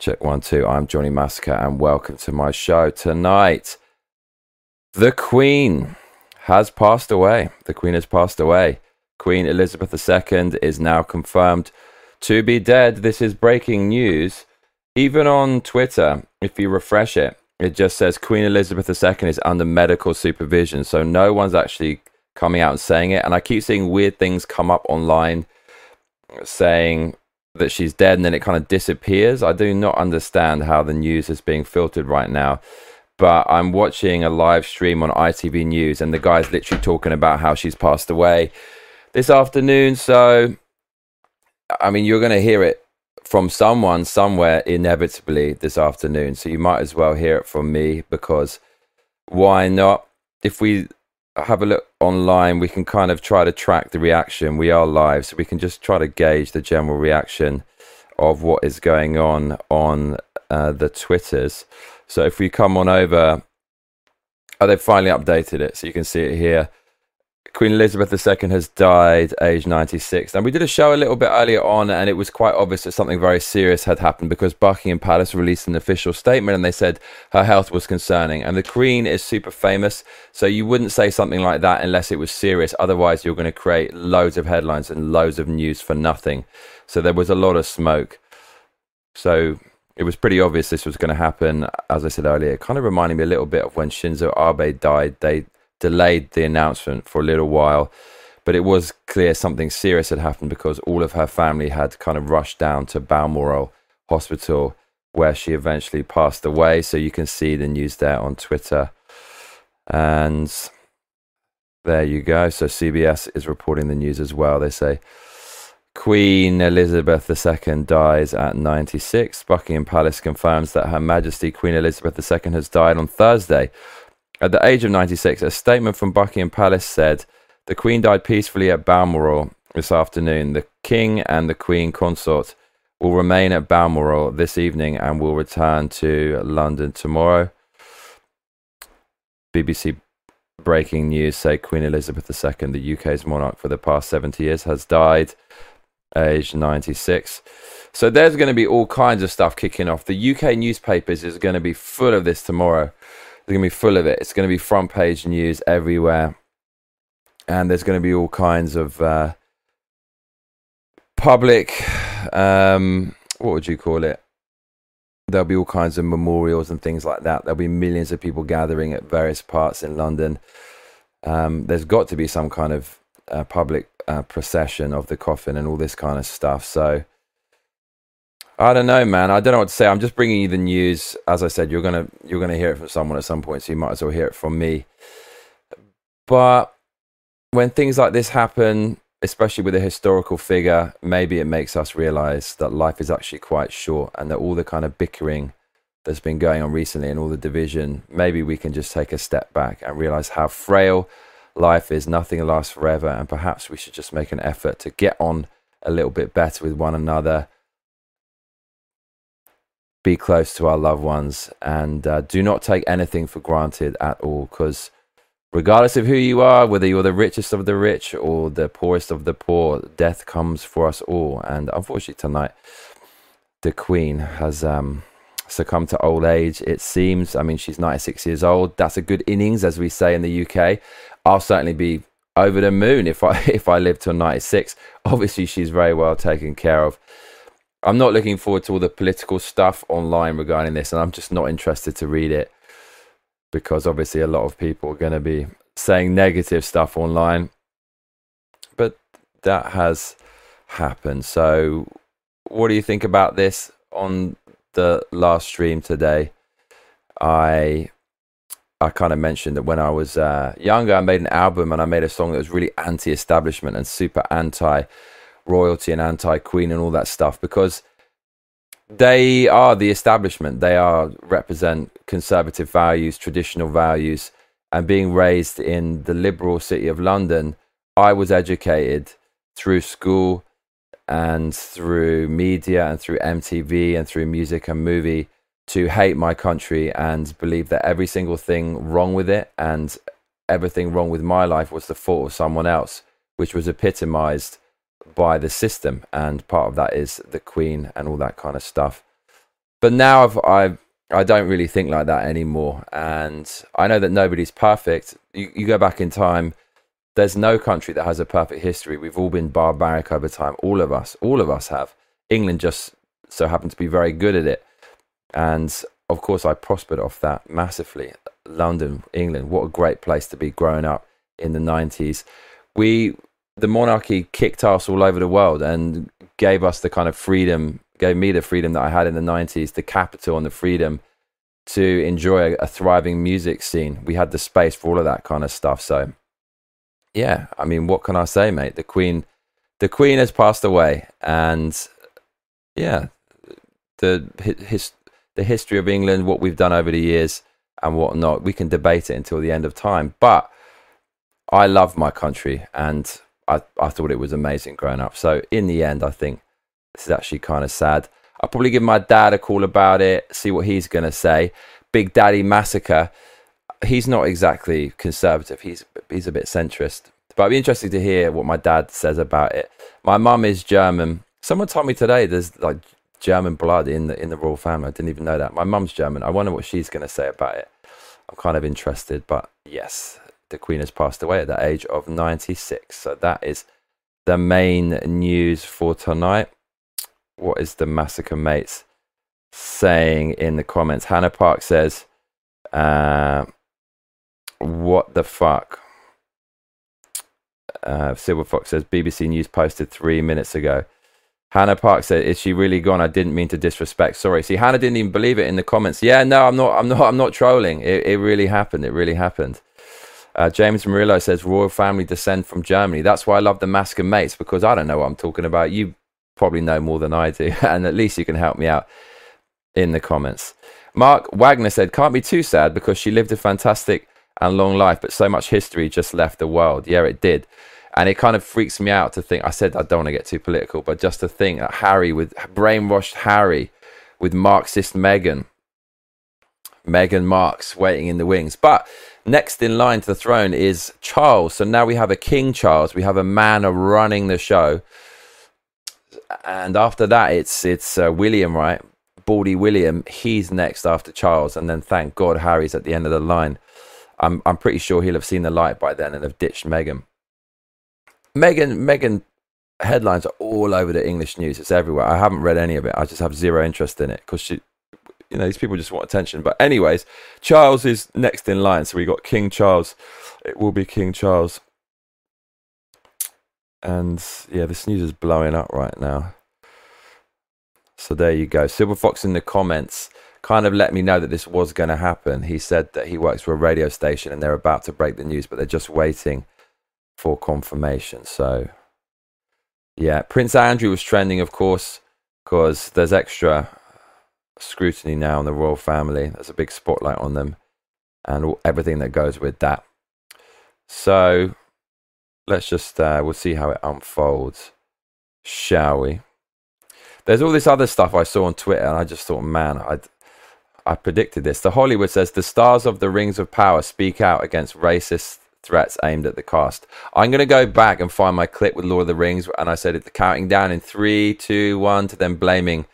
Check one, two. I'm Johnny Massacre, and welcome to my show tonight. The Queen has passed away. The Queen has passed away. Queen Elizabeth II is now confirmed to be dead. This is breaking news. Even on Twitter, if you refresh it, it just says Queen Elizabeth II is under medical supervision. So no one's actually coming out and saying it. And I keep seeing weird things come up online saying that she's dead and then it kind of disappears. I do not understand how the news is being filtered right now. But I'm watching a live stream on ITV News and the guy's literally talking about how she's passed away this afternoon. So, I mean, you're going to hear it from someone somewhere inevitably this afternoon. So you might as well hear it from me because why not? If we have a look online, we can kind of try to track the reaction. We are live, so we can just try to gauge the general reaction of what is going on on uh, the Twitters. So if we come on over, oh, they've finally updated it, so you can see it here. Queen Elizabeth II has died, age 96. And we did a show a little bit earlier on, and it was quite obvious that something very serious had happened because Buckingham Palace released an official statement and they said her health was concerning. And the Queen is super famous, so you wouldn't say something like that unless it was serious. Otherwise, you're going to create loads of headlines and loads of news for nothing. So there was a lot of smoke. So it was pretty obvious this was going to happen. As I said earlier, kind of reminded me a little bit of when Shinzo Abe died. They delayed the announcement for a little while. But it was clear something serious had happened because all of her family had kind of rushed down to Balmoral Hospital, where she eventually passed away. So you can see the news there on Twitter. And there you go. So CBS is reporting the news as well. They say Queen Elizabeth II dies at 96. Buckingham Palace confirms that Her Majesty Queen Elizabeth II has died on Thursday at the age of 96, a statement from Buckingham Palace said, The Queen died peacefully at Balmoral this afternoon. The King and the Queen consort will remain at Balmoral this evening and will return to London tomorrow. BBC breaking news say Queen Elizabeth II, the UK's monarch for the past 70 years, has died, aged 96. So there's going to be all kinds of stuff kicking off. The UK newspapers is going to be full of this tomorrow. They're going to be full of it. It's going to be front page news everywhere. And there's going to be all kinds of uh, public, um, what would you call it? There'll be all kinds of memorials and things like that. There'll be millions of people gathering at various parts in London. Um, there's got to be some kind of uh, public uh, procession of the coffin and all this kind of stuff. So I don't know, man. I don't know what to say. I'm just bringing you the news. As I said, you're gonna you're gonna hear it from someone at some point, so you might as well hear it from me. But when things like this happen, especially with a historical figure, maybe it makes us realize that life is actually quite short, and that all the kind of bickering that's been going on recently and all the division, maybe we can just take a step back and realize how frail life is. Nothing lasts forever, and perhaps we should just make an effort to get on a little bit better with one another be close to our loved ones and uh, do not take anything for granted at all because regardless of who you are whether you're the richest of the rich or the poorest of the poor death comes for us all. And unfortunately tonight the queen has um, succumbed to old age it seems. I mean she's 96 years old. That's a good innings as we say in the uk i'll certainly be over the moon if i if i live till 96 obviously she's very well taken care of I'm not looking forward to all the political stuff online regarding this, and I'm just not interested to read it because obviously a lot of people are going to be saying negative stuff online. But that has happened. So, what do you think about this on the last stream today? I I kind of mentioned that when I was uh, younger, I made an album and I made a song that was really anti-establishment and super anti royalty and anti queen and all that stuff because they are the establishment. They are represent conservative values, traditional values, and being raised in the liberal city of London, I was educated through school and through media and through MTV and through music and movie to hate my country and believe that every single thing wrong with it and everything wrong with my life was the fault of someone else, which was epitomized by the system, and part of that is the Queen and all that kind of stuff. but now I've, I've I don't really think like that anymore. And I know that nobody's perfect. You, you go back in time, there's no country that has a perfect history. We've all been barbaric over time. All of us, all of us have. England just so happened to be very good at it. And of course, I prospered off that massively. London, England, what a great place to be growing up in the 90s. We, the monarchy kicked us all over the world and gave us the kind of freedom gave me the freedom that I had in the 90s, the capital and the freedom to enjoy a, thriving music scene. We had the space for all of that kind of stuff. So, yeah, I mean, what can I say, mate? The Queen, the Queen has passed away, and yeah, the his the history of England, what we've done over the years, and whatnot. We can debate it until the end of time, but I love my country, and I I thought it was amazing growing up. So in the end, I think this is actually kind of sad. I'll probably give my dad a call about it, see what he's going to say. Big Daddy Massacre. He's not exactly conservative. He's he's a bit centrist. But it'd be interesting to hear what my dad says about it. My mum is German. Someone told me today there's like German blood in the in the royal family. I didn't even know that. My mum's German. I wonder what she's going to say about it. I'm kind of interested. But yes, the Queen has passed away at the age of 96. So that is the main news for tonight what is the massacre mates saying in the comments? Hannah Park says, uh, "What the fuck." Uh, Silver Fox says BBC News posted three minutes ago. Hannah Park said, "Is she really gone? I didn't mean to disrespect. Sorry." See, Hannah didn't even believe it in the comments. Yeah, no, I'm not. I'm not. I'm not trolling. It, it really happened. It really happened. Uh, James Murillo says royal family descent from Germany. That's why I love the Massacre mates because I don't know what I'm talking about. You probably know more than I do, and at least you can help me out in the comments. Mark Wagner said, Can't be too sad because she lived a fantastic and long life, but so much history just left the world. Yeah, it did. And it kind of freaks me out to think, I said I don't want to get too political, but just to think that Harry, with brainwashed Harry, with Marxist Meghan, Meghan Marx waiting in the wings. But next in line to the throne is Charles. So now we have a King Charles, we have a man running the show and after that, it's it's uh, William, right? Baldy William. He's next after Charles, and then thank God Harry's at the end of the line. I'm I'm pretty sure he'll have seen the light by then and have ditched Meghan. Meghan Meghan headlines are all over the English news. It's everywhere. I haven't read any of it. I just have zero interest in it because she, you know, these people just want attention. But anyways, Charles is next in line. So we got King Charles. It will be King Charles. And yeah, this news is blowing up right now. So there you go. Silver Fox in the comments kind of let me know that this was going to happen. He said that he works for a radio station and they're about to break the news, but they're just waiting for confirmation. So yeah, Prince Andrew was trending, of course, because there's extra scrutiny now on the royal family. There's a big spotlight on them and everything that goes with that. So let's just uh, we'll see how it unfolds, shall we? There's all this other stuff I saw on Twitter, and I just thought, man, I I predicted this. The Hollywood says the stars of the Rings of Power speak out against racist threats aimed at the cast. I'm going to go back and find my clip with Lord of the Rings, and I said it counting down in three, two, one, to them blaming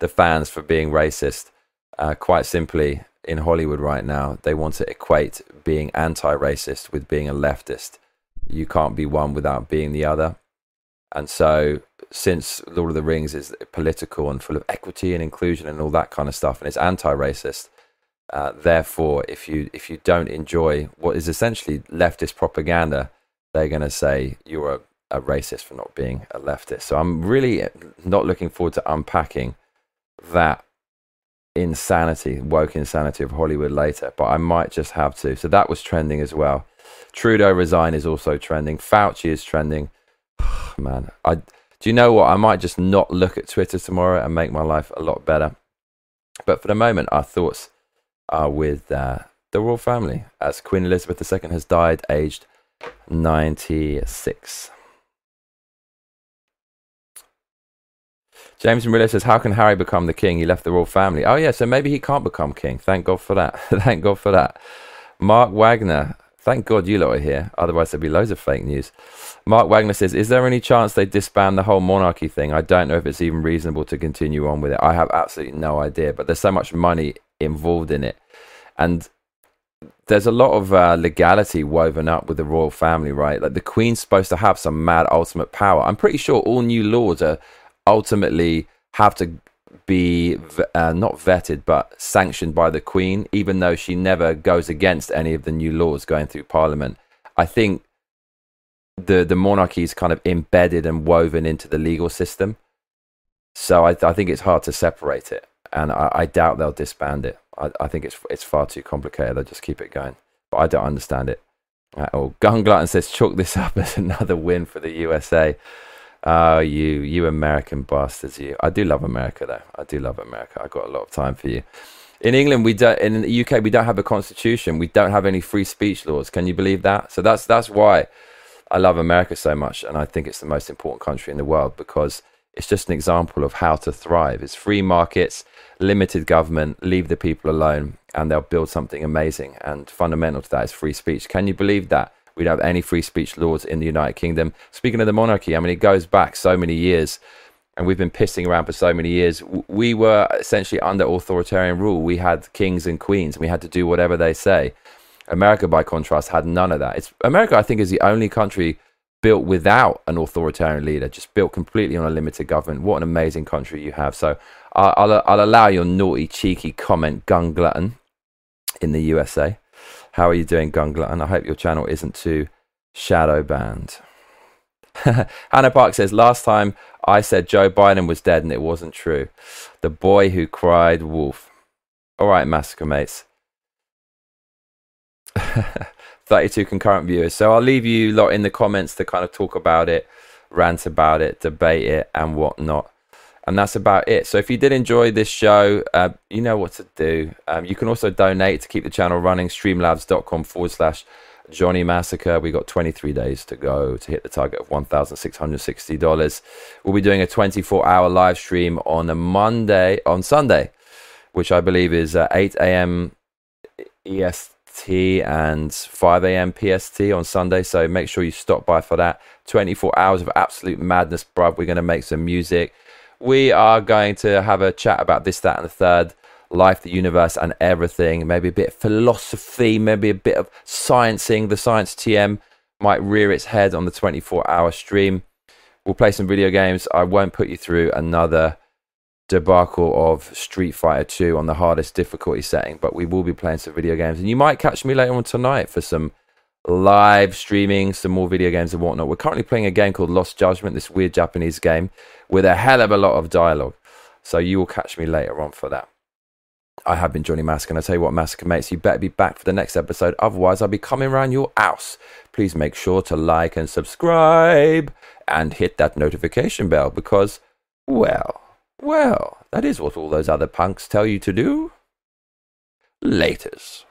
the fans for being racist. Uh, quite simply, in Hollywood right now, they want to equate being anti-racist with being a leftist you can't be one without being the other. And so, since Lord of the Rings is political and full of equity and inclusion and all that kind of stuff, and it's anti-racist, uh, therefore, if you if you don't enjoy what is essentially leftist propaganda, they're going to say you're a, a racist for not being a leftist. So I'm really not looking forward to unpacking that insanity, woke insanity of Hollywood later, but I might just have to. So that was trending as well. Trudeau resign is also trending. Fauci is trending. Man, I do you know what? I might just not look at Twitter tomorrow and make my life a lot better. But for the moment, our thoughts are with uh, the royal family, as Queen Elizabeth II has died, aged 96. James Murillo says, How can Harry become the king? He left the royal family. Oh, yeah, so maybe he can't become king. Thank God for that. Thank God for that. Mark Wagner Thank God you lot are here. Otherwise, there'd be loads of fake news. Mark Wagner says, Is there any chance they disband the whole monarchy thing? I don't know if it's even reasonable to continue on with it. I have absolutely no idea, but there's so much money involved in it. And there's a lot of uh, legality woven up with the royal family, right? Like the Queen's supposed to have some mad ultimate power. I'm pretty sure all new laws are ultimately have to be uh, not vetted but sanctioned by the Queen, even though she never goes against any of the new laws going through Parliament. I think the the monarchy is kind of embedded and woven into the legal system, so I, I think it's hard to separate it, and I, I doubt they'll disband it. I, I, think it's it's far too complicated. They'll just keep it going, but I don't understand it at all. Gun Glutton says chalk this up as another win for the USA. Oh, you, you American bastards, you. I do love America, though. I do love America. I've got a lot of time for you. In England, we don't. In the UK, we don't have a constitution. We don't have any free speech laws. Can you believe that? So that's that's why I love America so much, and I think it's the most important country in the world because it's just an example of how to thrive. It's free markets, limited government, leave the people alone, and they'll build something amazing. And fundamental to that is free speech. Can you believe that? We don't have any free speech laws in the United Kingdom. Speaking of the monarchy, I mean, it goes back so many years, and we've been pissing around for so many years. We were essentially under authoritarian rule. We had kings and queens, and we had to do whatever they say. America, by contrast, had none of that. It's America, I think, is the only country built without an authoritarian leader, just built completely on a limited government. What an amazing country you have. So I'll, I'll, I'll allow your naughty, cheeky comment, gun glutton, in the USA. How are you doing, Gungler? And I hope your channel isn't too shadow banned. Hannah Park says, Last time I said Joe Biden was dead and it wasn't true. The boy who cried wolf. All right, massacre mates. 32 concurrent viewers. So I'll leave you lot in the comments to kind of talk about it, rant about it, debate it, and whatnot and that's about it. So if you did enjoy this show, uh, you know what to do. Um, you can also donate to keep the channel running. Streamlabs.com forward slash Johnny Massacre. We got 23 days to go to hit the target of $1,660. We'll be doing a 24 hour live stream on a Monday, on Sunday, which I believe is uh, 8 a.m. EST and 5 a.m. PST on Sunday. So make sure you stop by for that. 24 hours of absolute madness, bruv. We're going to make some music we are going to have a chat about this, that, and the third life, the universe, and everything. Maybe a bit of philosophy, maybe a bit of sciencing. The Science TM might rear its head on the 24 hour stream. We'll play some video games. I won't put you through another debacle of Street Fighter 2 on the hardest difficulty setting, but we will be playing some video games. And you might catch me later on tonight for some live streaming some more video games and whatnot. We're currently playing a game called Lost Judgment, this weird Japanese game with a hell of a lot of dialogue. So you will catch me later on for that. I have been Johnny Mask, and I tell you what, Massacre mates, you better be back for the next episode. Otherwise, I'll be coming around your house. Please make sure to like and subscribe and hit that notification bell because, well, well, that is what all those other punks tell you to do. Laters.